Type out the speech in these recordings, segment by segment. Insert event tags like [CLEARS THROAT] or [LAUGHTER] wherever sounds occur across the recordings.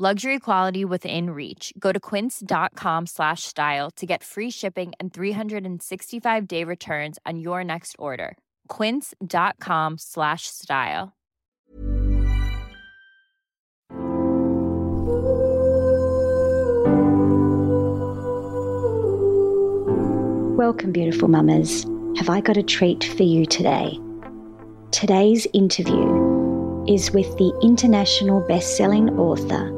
Luxury quality within reach. Go to quince.com slash style to get free shipping and 365 day returns on your next order. Quince.com slash style. Welcome, beautiful mamas. Have I got a treat for you today? Today's interview is with the international best-selling author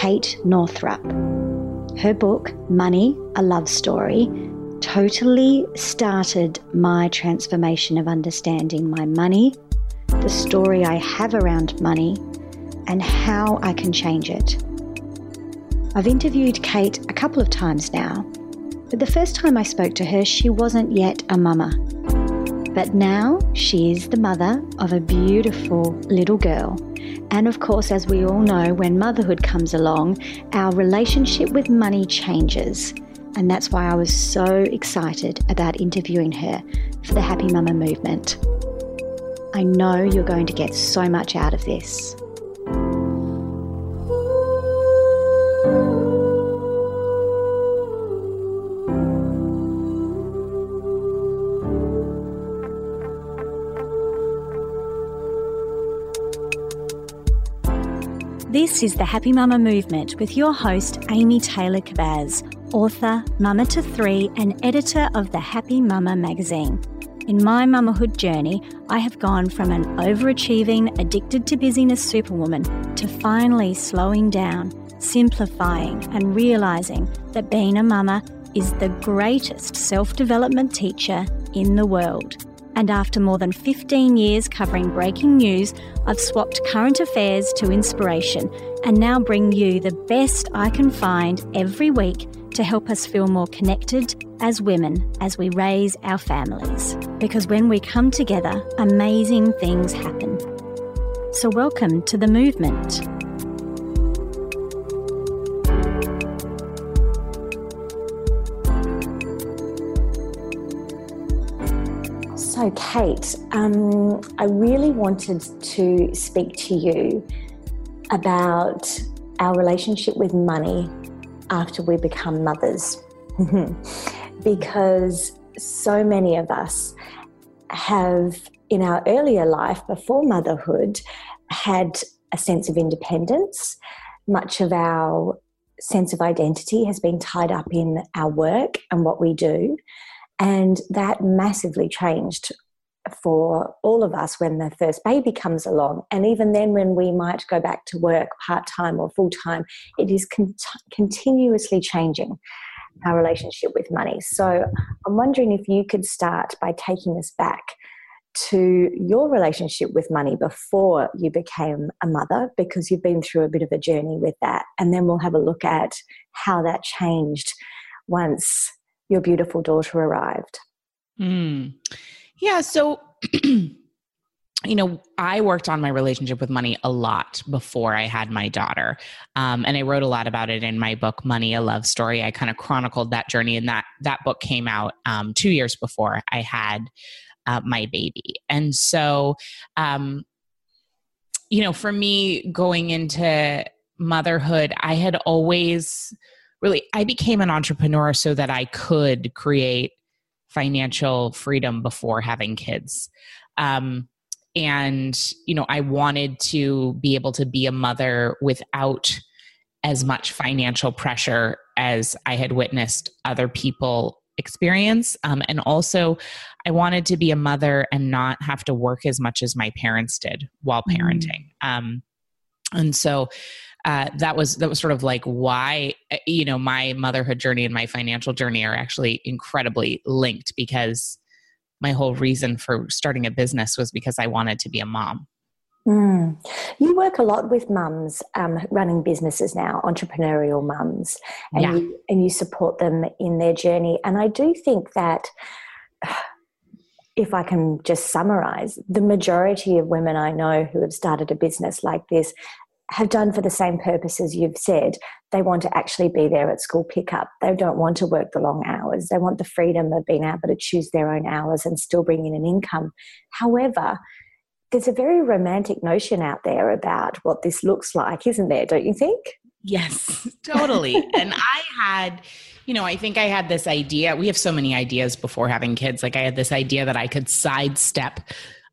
Kate Northrup. Her book, Money, a Love Story, totally started my transformation of understanding my money, the story I have around money, and how I can change it. I've interviewed Kate a couple of times now, but the first time I spoke to her, she wasn't yet a mama. But now she is the mother of a beautiful little girl and of course, as we all know, when motherhood comes along, our relationship with money changes. And that's why I was so excited about interviewing her for the Happy Mama movement. I know you're going to get so much out of this. This is the Happy Mama Movement with your host, Amy Taylor Kabbaz, author, mama to three, and editor of the Happy Mama magazine. In my mamahood journey, I have gone from an overachieving, addicted to busyness superwoman to finally slowing down, simplifying, and realizing that being a mama is the greatest self development teacher in the world. And after more than 15 years covering breaking news, I've swapped current affairs to inspiration and now bring you the best I can find every week to help us feel more connected as women as we raise our families. Because when we come together, amazing things happen. So, welcome to the movement. So, Kate, um, I really wanted to speak to you about our relationship with money after we become mothers. [LAUGHS] because so many of us have, in our earlier life before motherhood, had a sense of independence. Much of our sense of identity has been tied up in our work and what we do. And that massively changed for all of us when the first baby comes along. And even then, when we might go back to work part time or full time, it is con- continuously changing our relationship with money. So I'm wondering if you could start by taking us back to your relationship with money before you became a mother, because you've been through a bit of a journey with that. And then we'll have a look at how that changed once your beautiful daughter arrived? Mm. Yeah. So, [CLEARS THROAT] you know, I worked on my relationship with money a lot before I had my daughter. Um, and I wrote a lot about it in my book, Money, a Love Story. I kind of chronicled that journey, and that, that book came out um, two years before I had uh, my baby. And so, um, you know, for me going into motherhood, I had always really i became an entrepreneur so that i could create financial freedom before having kids um, and you know i wanted to be able to be a mother without as much financial pressure as i had witnessed other people experience um, and also i wanted to be a mother and not have to work as much as my parents did while mm. parenting mm. um, and so uh, that was that was sort of like why uh, you know my motherhood journey and my financial journey are actually incredibly linked because my whole reason for starting a business was because I wanted to be a mom. Mm. You work a lot with mums um, running businesses now, entrepreneurial mums, and, yeah. you, and you support them in their journey. And I do think that, [SIGHS] if I can just summarize, the majority of women I know who have started a business like this have done for the same purpose as you've said. They want to actually be there at school pickup. They don't want to work the long hours. They want the freedom of being able to choose their own hours and still bring in an income. However, there's a very romantic notion out there about what this looks like, isn't there? Don't you think? Yes, totally. [LAUGHS] and I had, you know, I think I had this idea. We have so many ideas before having kids. Like I had this idea that I could sidestep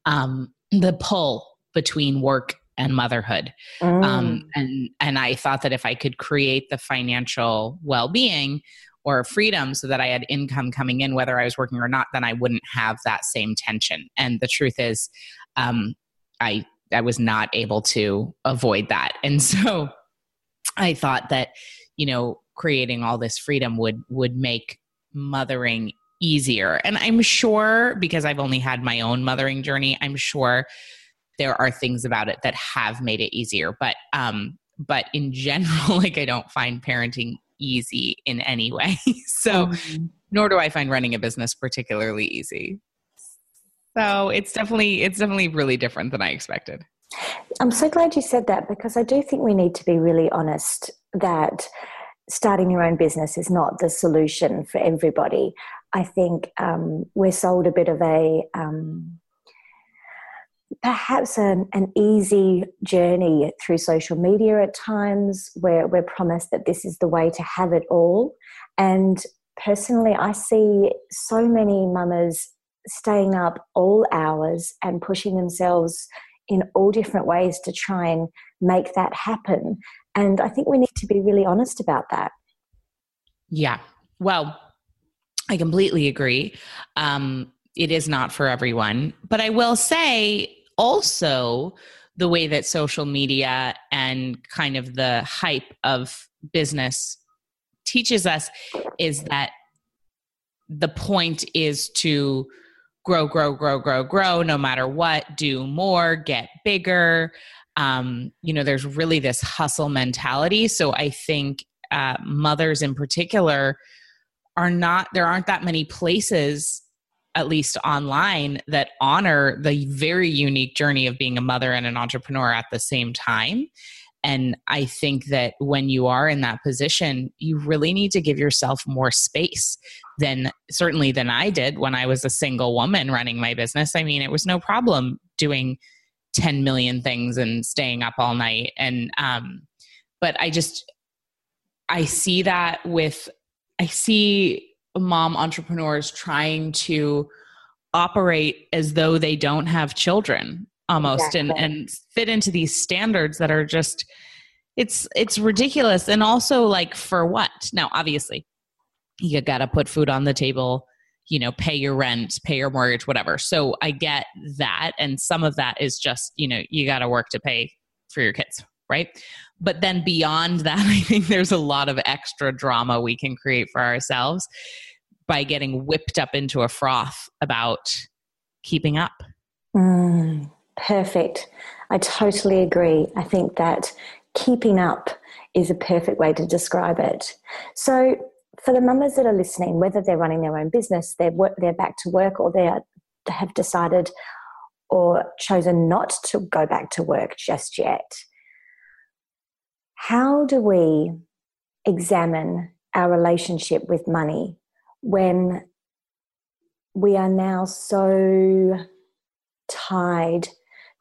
um, the pull between work and motherhood. Um, mm. Um, and and I thought that if I could create the financial well being or freedom so that I had income coming in, whether I was working or not, then I wouldn't have that same tension. And the truth is, um, I I was not able to avoid that, and [LAUGHS] so I thought that you know creating all this freedom would would make mothering easier. And I'm sure because I've only had my own mothering journey, I'm sure there are things about it that have made it easier. But um, but in general, [LAUGHS] like I don't find parenting easy in any way. [LAUGHS] so mm-hmm. nor do I find running a business particularly easy. So it's definitely it's definitely really different than I expected. I'm so glad you said that because I do think we need to be really honest that starting your own business is not the solution for everybody. I think um, we're sold a bit of a um, perhaps an, an easy journey through social media at times where we're promised that this is the way to have it all. And personally, I see so many mamas staying up all hours and pushing themselves in all different ways to try and make that happen. And I think we need to be really honest about that. Yeah. Well, I completely agree. Um, it is not for everyone. But I will say also the way that social media and kind of the hype of business teaches us is that the point is to grow, grow, grow, grow, grow, no matter what, do more, get bigger. Um, you know, there's really this hustle mentality. So I think uh, mothers in particular are not, there aren't that many places at least online that honor the very unique journey of being a mother and an entrepreneur at the same time. And i think that when you are in that position you really need to give yourself more space than certainly than i did when i was a single woman running my business. I mean it was no problem doing 10 million things and staying up all night. And um but i just i see that with i see mom entrepreneurs trying to operate as though they don't have children almost exactly. and and fit into these standards that are just it's it's ridiculous. And also like for what? Now obviously you got to put food on the table you know pay your rent pay your mortgage whatever. So i get that. And some of that is just you know you got to work to pay for your kids right but then beyond [LAUGHS] that i think there's a lot of extra drama we can create for ourselves by getting whipped up into a froth about keeping up. Mm, perfect. I totally agree. I think that keeping up is a perfect way to describe it. So for the mamas that are listening whether they're running their own business they're, they're back to work or they, are, they have decided or chosen not to go back to work just yet how do we examine our relationship with money when we are now so tied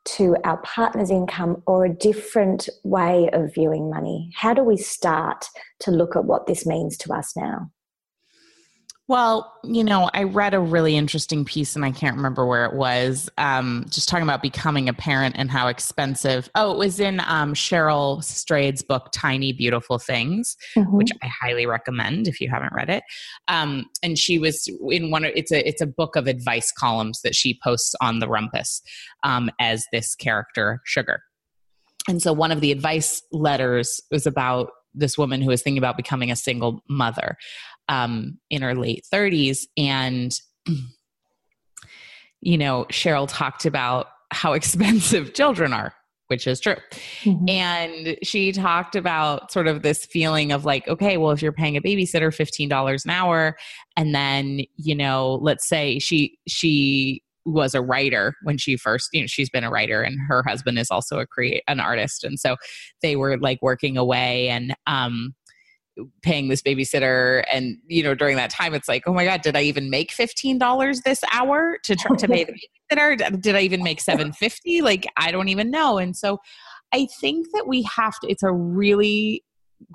to our partner's income or a different way of viewing money? How do we start to look at what this means to us now? Well, you know, I read a really interesting piece and I can't remember where it was, um, just talking about becoming a parent and how expensive. Oh, it was in um, Cheryl Strayed's book, Tiny Beautiful Things, mm-hmm. which I highly recommend if you haven't read it. Um, and she was in one of it's a it's a book of advice columns that she posts on the Rumpus um, as this character, Sugar. And so one of the advice letters was about this woman who was thinking about becoming a single mother um, in her late 30s. And, you know, Cheryl talked about how [LAUGHS] expensive children are, which is true. Mm-hmm. And she talked about sort of this feeling of like, okay, well, if you're paying a babysitter $15 an hour, and then, you know, let's say she, she, was a writer when she first you know she's been a writer and her husband is also a create an artist and so they were like working away and um paying this babysitter and you know during that time it's like oh my god did i even make $15 this hour to try to pay the [LAUGHS] babysitter? Did i even make 750 like i don't even know. And so i think that we have to it's a really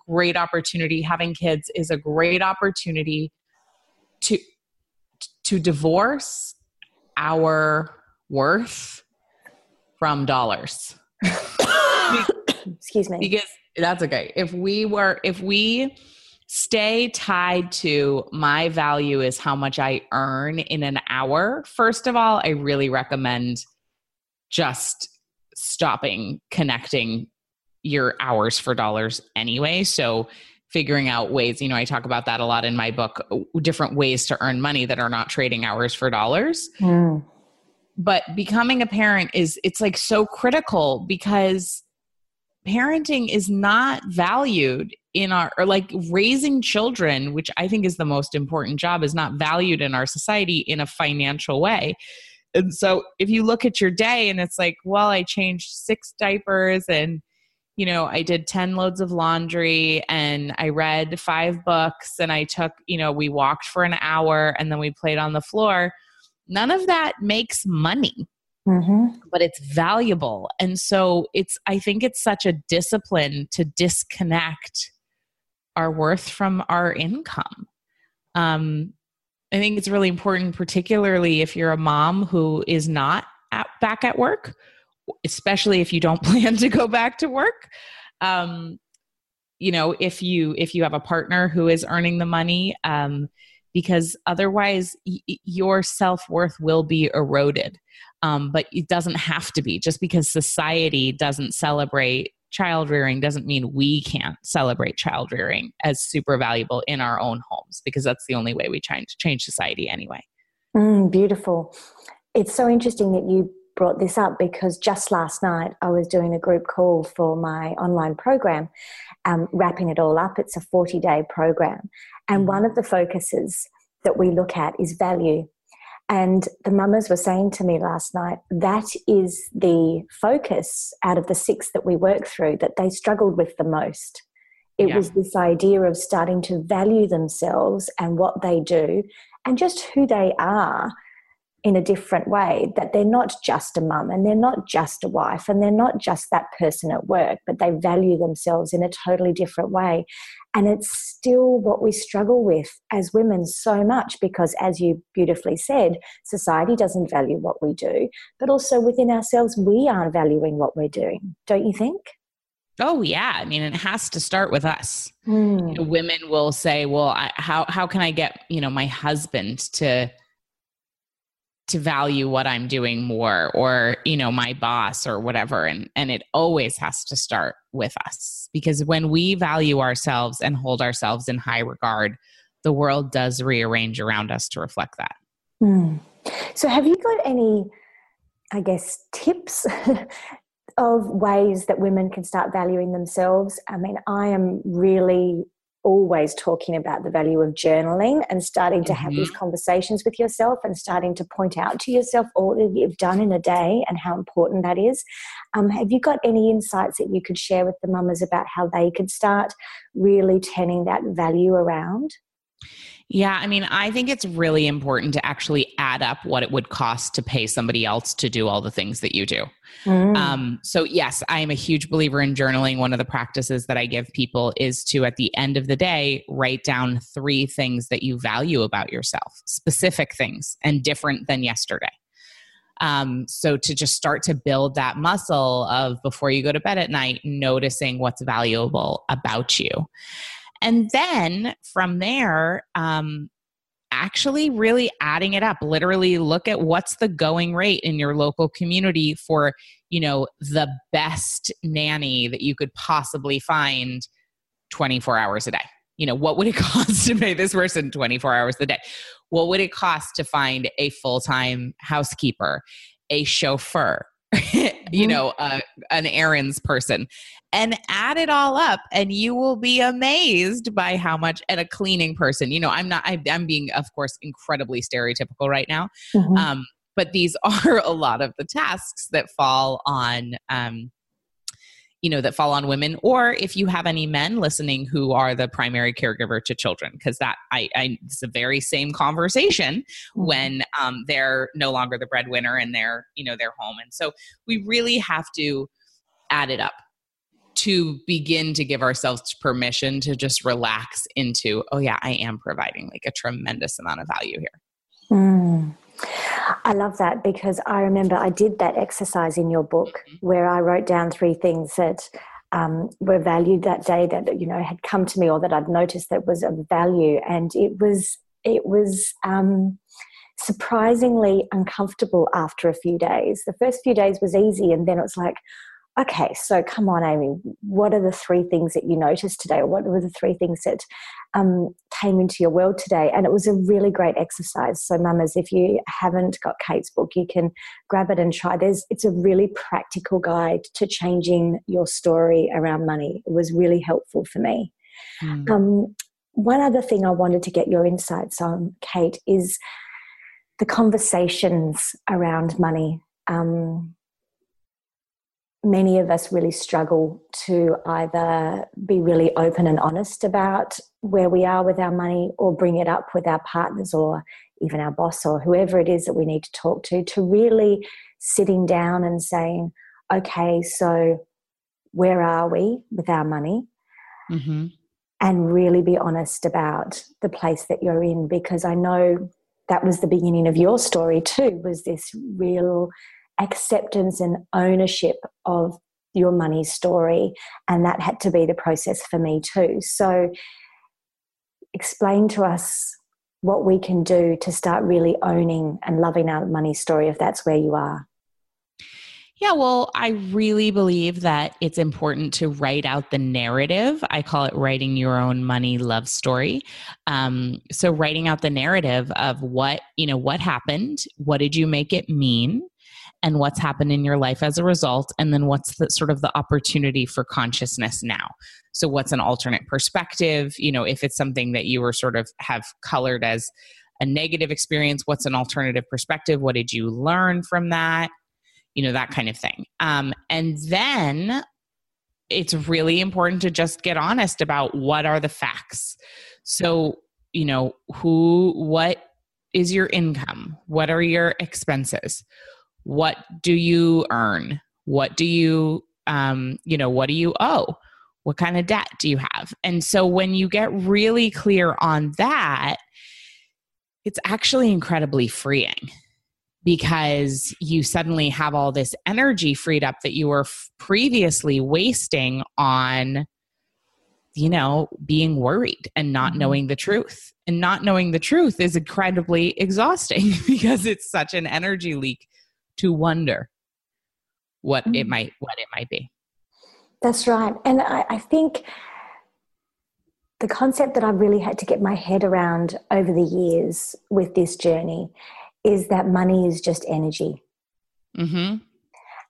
great opportunity. Having kids is a great opportunity to to divorce our worth from dollars. [COUGHS] Excuse me. Because that's okay. If we were, if we stay tied to my value is how much I earn in an hour, first of all, I really recommend just stopping connecting your hours for dollars anyway. So, figuring out ways, you know, I talk about that a lot in my book, different ways to earn money that are not trading hours for dollars. Mm. But becoming a parent is, it's like so critical because parenting is not valued in our or like raising children which i think is the most important job is not valued in our society in a financial way. And so if you look at your day and it's like well i changed six diapers and you know i did 10 loads of laundry and i read five books and i took you know we walked for an hour and then we played on the floor none of that makes money Mm-hmm. but it's valuable. And so it's, I think it's such a discipline to disconnect our worth from our income. Um, I think it's really important, particularly if you're a mom who is not at, back at work, especially if you don't [LAUGHS] plan to go back to work. Um, you know, if you if you have a partner who is earning the money, um, because otherwise y- your self worth will be eroded. Um, but it doesn't have to be. Just because society doesn't celebrate child rearing doesn't mean we can't celebrate child rearing as super valuable in our own homes because that's the only way we try change change society anyway. Mm, beautiful. It's so interesting that you brought this up because just last night I was doing a group call for my online program, um, wrapping it all up. It's a 40 day program. And mm-hmm. one of the focuses that we look at is value. And the mamas were saying to me last night that is the focus out of the six that we work through that they struggled with the most. It yeah. was this idea of starting to value themselves and what they do and just who they are in a different way that they're not just a mum and they're not just a wife and they're not just that person at work, but they value themselves in a totally different way. And it's still what we struggle with as women so much because, as you beautifully said, society doesn't value what we do, but also within ourselves, we aren't valuing what we're doing. Don't you think? Oh yeah, I mean, it has to start with us. Mm. You know, women will say, "Well, I, how how can I get you know my husband to to value what I'm doing more or you know my boss or whatever and and it always has to start with us because when we value ourselves and hold ourselves in high regard the world does rearrange around us to reflect that. Mm. So have you got any I guess tips [LAUGHS] of ways that women can start valuing themselves? I mean I am really always talking about the value of journaling and starting to have mm-hmm. these conversations with yourself and starting to point out to yourself all that you've done in a day and how important that is. Um, have you got any insights that you could share with the mamas about how they could start really turning that value around? Yeah, I mean, I think it's really important to actually add up what it would cost to pay somebody else to do all the things that you do. Mm. Um, so, yes, I am a huge believer in journaling. One of the practices that I give people is to, at the end of the day, write down three things that you value about yourself, specific things and different than yesterday. Um, so, to just start to build that muscle of before you go to bed at night, noticing what's valuable about you. And then from there, um, actually really adding it up literally look at what's the going rate in your local community for you know the best nanny that you could possibly find 24 hours a day. You know what would it [LAUGHS] cost to pay this person 24 hours a day? What would it cost to find a full-time housekeeper a chauffeur [LAUGHS] you mm-hmm. know, uh, an errands person, and add it all up, and you will be amazed by how much. And a cleaning person, you know, I'm not. I, am being, of course, incredibly stereotypical right now, mm-hmm. um, but these [LAUGHS] are a lot of the tasks that fall on. Um, you know that fall on women or if you have any men listening who are the primary caregiver to children because that I, I it's the very same conversation mm-hmm. when um, they're no longer the breadwinner and they're you know they're home and so we really have to add it up to begin to give ourselves permission to just relax into oh yeah i am providing like a tremendous amount of value here mm. I love that because I remember I did that exercise in your book mm-hmm. where I wrote down three things that um, were valued that day that you know had come to me or that I'd noticed that was of value, and it was it was um, surprisingly uncomfortable after a few days. The first few days was easy, and then it was like, okay, so come on, Amy, what are the three things that you noticed today, or what were the three things that um, came into your world today? And it was a really great exercise. So, mamas, if you haven't got Kate's book, you can grab it and try. There's, it's a really practical guide to changing your story around money. It was really helpful for me. Mm. Um, one other thing I wanted to get your insights on, Kate, is the conversations around money. Um, many of us really struggle to either be really open and honest about where we are with our money or bring it up with our partners or even our boss or whoever it is that we need to talk to, to really sitting down and saying, okay, so where are we with our money? Mm-hmm. And really be honest about the place that you're in because I know that was the beginning of your story too was this real acceptance and ownership of your money story. And that had to be the process for me too. So, explain to us what we can do to start really owning and loving our money story if that's where you are. Yeah, well, I really believe that it's important to write out the narrative. I call it writing your own money love story. Um, so, writing out the narrative of what, you know, what happened, what did you make it mean? And what's happened in your life as a result and then what's the sort of the opportunity for consciousness now. So what's an alternate perspective? You know if it's something that you were sort of have colored as a negative experience what's an alternative perspective? What did you learn from that? You know that kind of thing. Um, and then it's really important to just get honest about what are the facts. So you know who what is your income? What are your expenses what do you earn? What do you um, you know what do you owe? What kind of debt do you have? And so when you get really clear on that it's actually incredibly freeing because you suddenly have all this energy freed up that you were f- previously wasting on you know being worried and not mm-hmm. knowing the truth. And not knowing the truth is incredibly exhausting [LAUGHS] because it's such an energy leak to wonder what mm-hmm. it might what it might be that's right and I, I think the concept that I've really had to get my head around over the years with this journey is that money is just energy. Mm-hmm.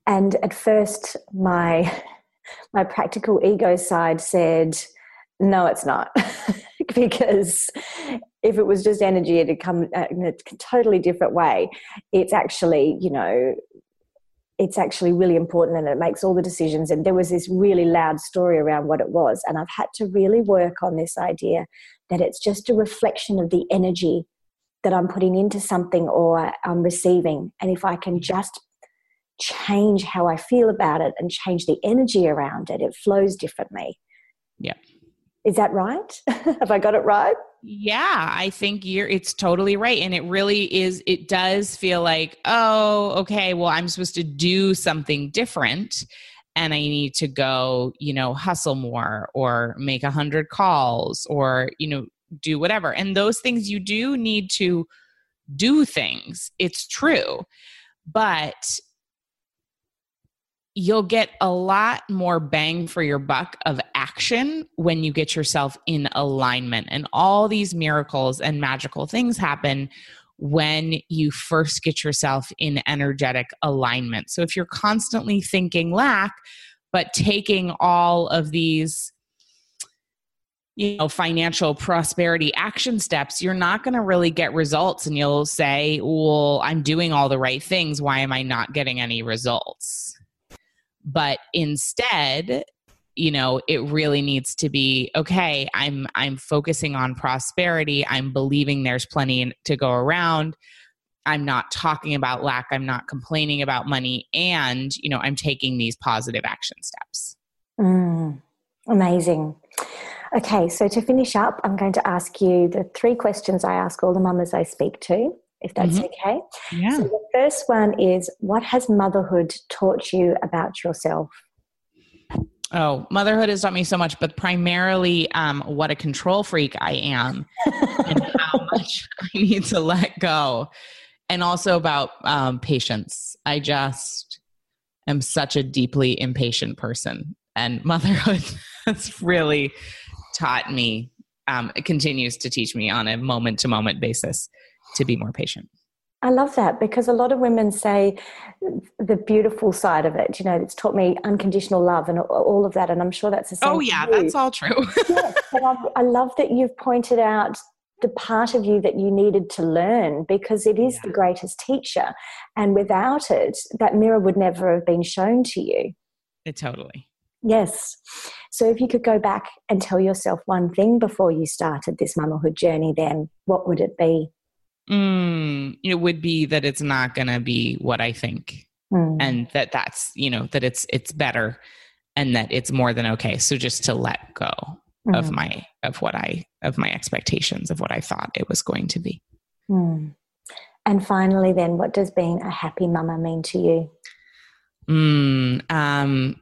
And at first, my [LAUGHS] my practical ego side said, "No, it's not," [LAUGHS] because if it was just energy, it'd come uh, in a totally different way. It's actually, you know, it's actually really important and it makes all the decisions. And there was this really loud story around what it was. And I've had to really work on this idea that it's just a reflection of the energy that I'm putting into something or I'm receiving. And if I can just change how I feel about it and change the energy around it, it flows differently. Yeah. Is that right? [LAUGHS] Have I got it right? Yeah, I think you're it's totally right and it really is it does feel like, "Oh, okay, well I'm supposed to do something different." and I need to go, you know, hustle more or make a hundred calls or, you know, do whatever. And those things you do need to do things. It's true. But you'll get a lot more bang for your buck of action when you get yourself in alignment. And all these miracles and magical things happen when you first get yourself in energetic alignment. So if you're constantly thinking lack, but taking all of these you know financial prosperity action steps you're not going to really get results and you'll say well i'm doing all the right things why am i not getting any results but instead you know it really needs to be okay i'm i'm focusing on prosperity. I'm believing there's plenty to go around. I'm not talking about lack. I'm not complaining about money. And you know i'm taking these positive action steps. Mm, amazing. Okay so to finish up i'm going to ask you the three questions i ask all the mamas i speak to if that's mm-hmm. okay. Yeah. so the first one is what has motherhood taught you about yourself Oh, motherhood has taught me so much, but primarily um, what a control freak I am [LAUGHS] and how much I need to let go. And also about um, patience. I just am such a deeply impatient person. And [LAUGHS] motherhood has really taught me, um, it continues to teach me on a moment to moment basis to be more patient. I love that because a lot of women say the beautiful side of it. You know, it's taught me unconditional love and all of that. And I'm sure that's the oh, same. Oh, yeah, that's all true. [LAUGHS] yes, but I, I, love that you've pointed out the part of you that you needed to learn because it is yeah. the greatest teacher. And without it, that mirror would never have been shown to you. It totally. Yes. So if you could go back and tell yourself one thing before you started this motherhood journey, then what would it be? Mm, it would be that it's not going to be what I think, mm. and that that's you know that it's it's better, and that it's more than okay. So just to let go mm. of my of what I of my expectations of what I thought it was going to be. Mm. And finally, then, what does being a happy mama mean to you? Mm, um,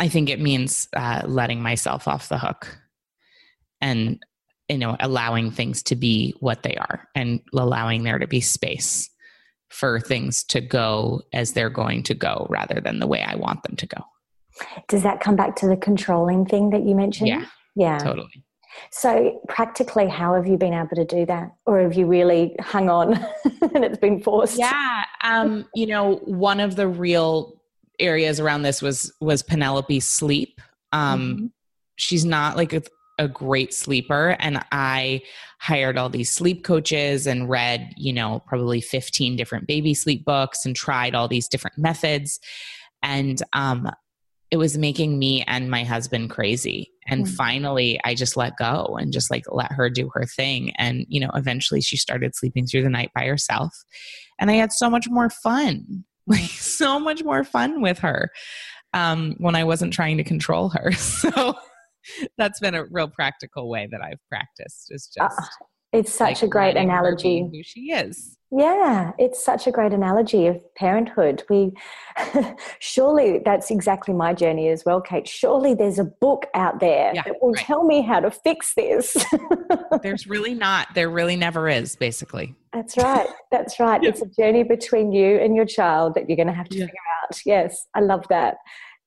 I think it means uh, letting myself off the hook and you know allowing things to be what they are and allowing there to be space for things to go as they're going to go rather than the way I want them to go. Does that come back to the controlling thing that you mentioned? Yeah. Yeah. Totally. So, practically, how have you been able to do that? Or have you really hung on [LAUGHS] and it's been forced? Yeah. Um, you know, one of the real areas around this was was Penelope's sleep. Um, mm-hmm. She's not like a great sleeper and I hired all these sleep coaches and read, you know, probably 15 different baby sleep books and tried all these different methods. And um, it was making me and my husband crazy. And mm-hmm. finally, I just let go and just like let her do her thing. And, you know, eventually she started sleeping through the night by herself. And I had so much more fun, [LAUGHS] like so much more fun with her um, when I wasn't trying to control her. [LAUGHS] So, [LAUGHS] that's been a real practical way that I've practiced. Is ah, just uh, it's such like a great analogy. Who she is. Yeah, it's such a great analogy of parenthood. We [LAUGHS] surely that's exactly my journey as well, Kate. Surely there's a book out there yeah, that will right. tell me how to fix this. [LAUGHS] there's really not. There really never is, basically. That's right. That's right. yeah. It's a journey between you and your child that you're going to have to yeah. figure out. Yes, I love that.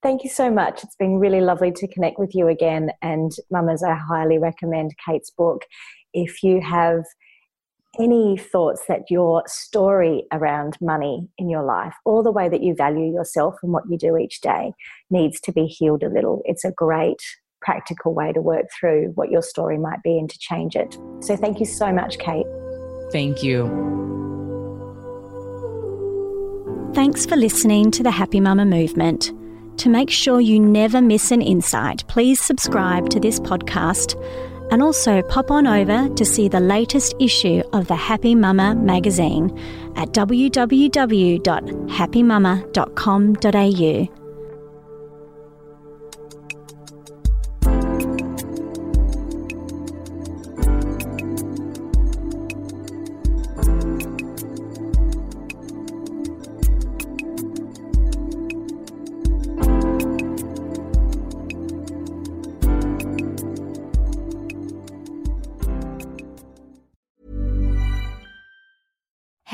Thank you so much. It's been really lovely to connect with you again. And mamas, I highly recommend Kate's book. If you have any thoughts that your story around money in your life, or the way that you value yourself and what you do each day, needs to be healed a little, it's a great practical way to work through what your story might be and to change it. So, thank you so much, Kate. Thank you. Thanks for listening to the Happy Mama Movement. To make sure you never miss an insight, please subscribe to this podcast and also pop on over to see the latest issue of the Happy Mama magazine at www.happymama.com.au.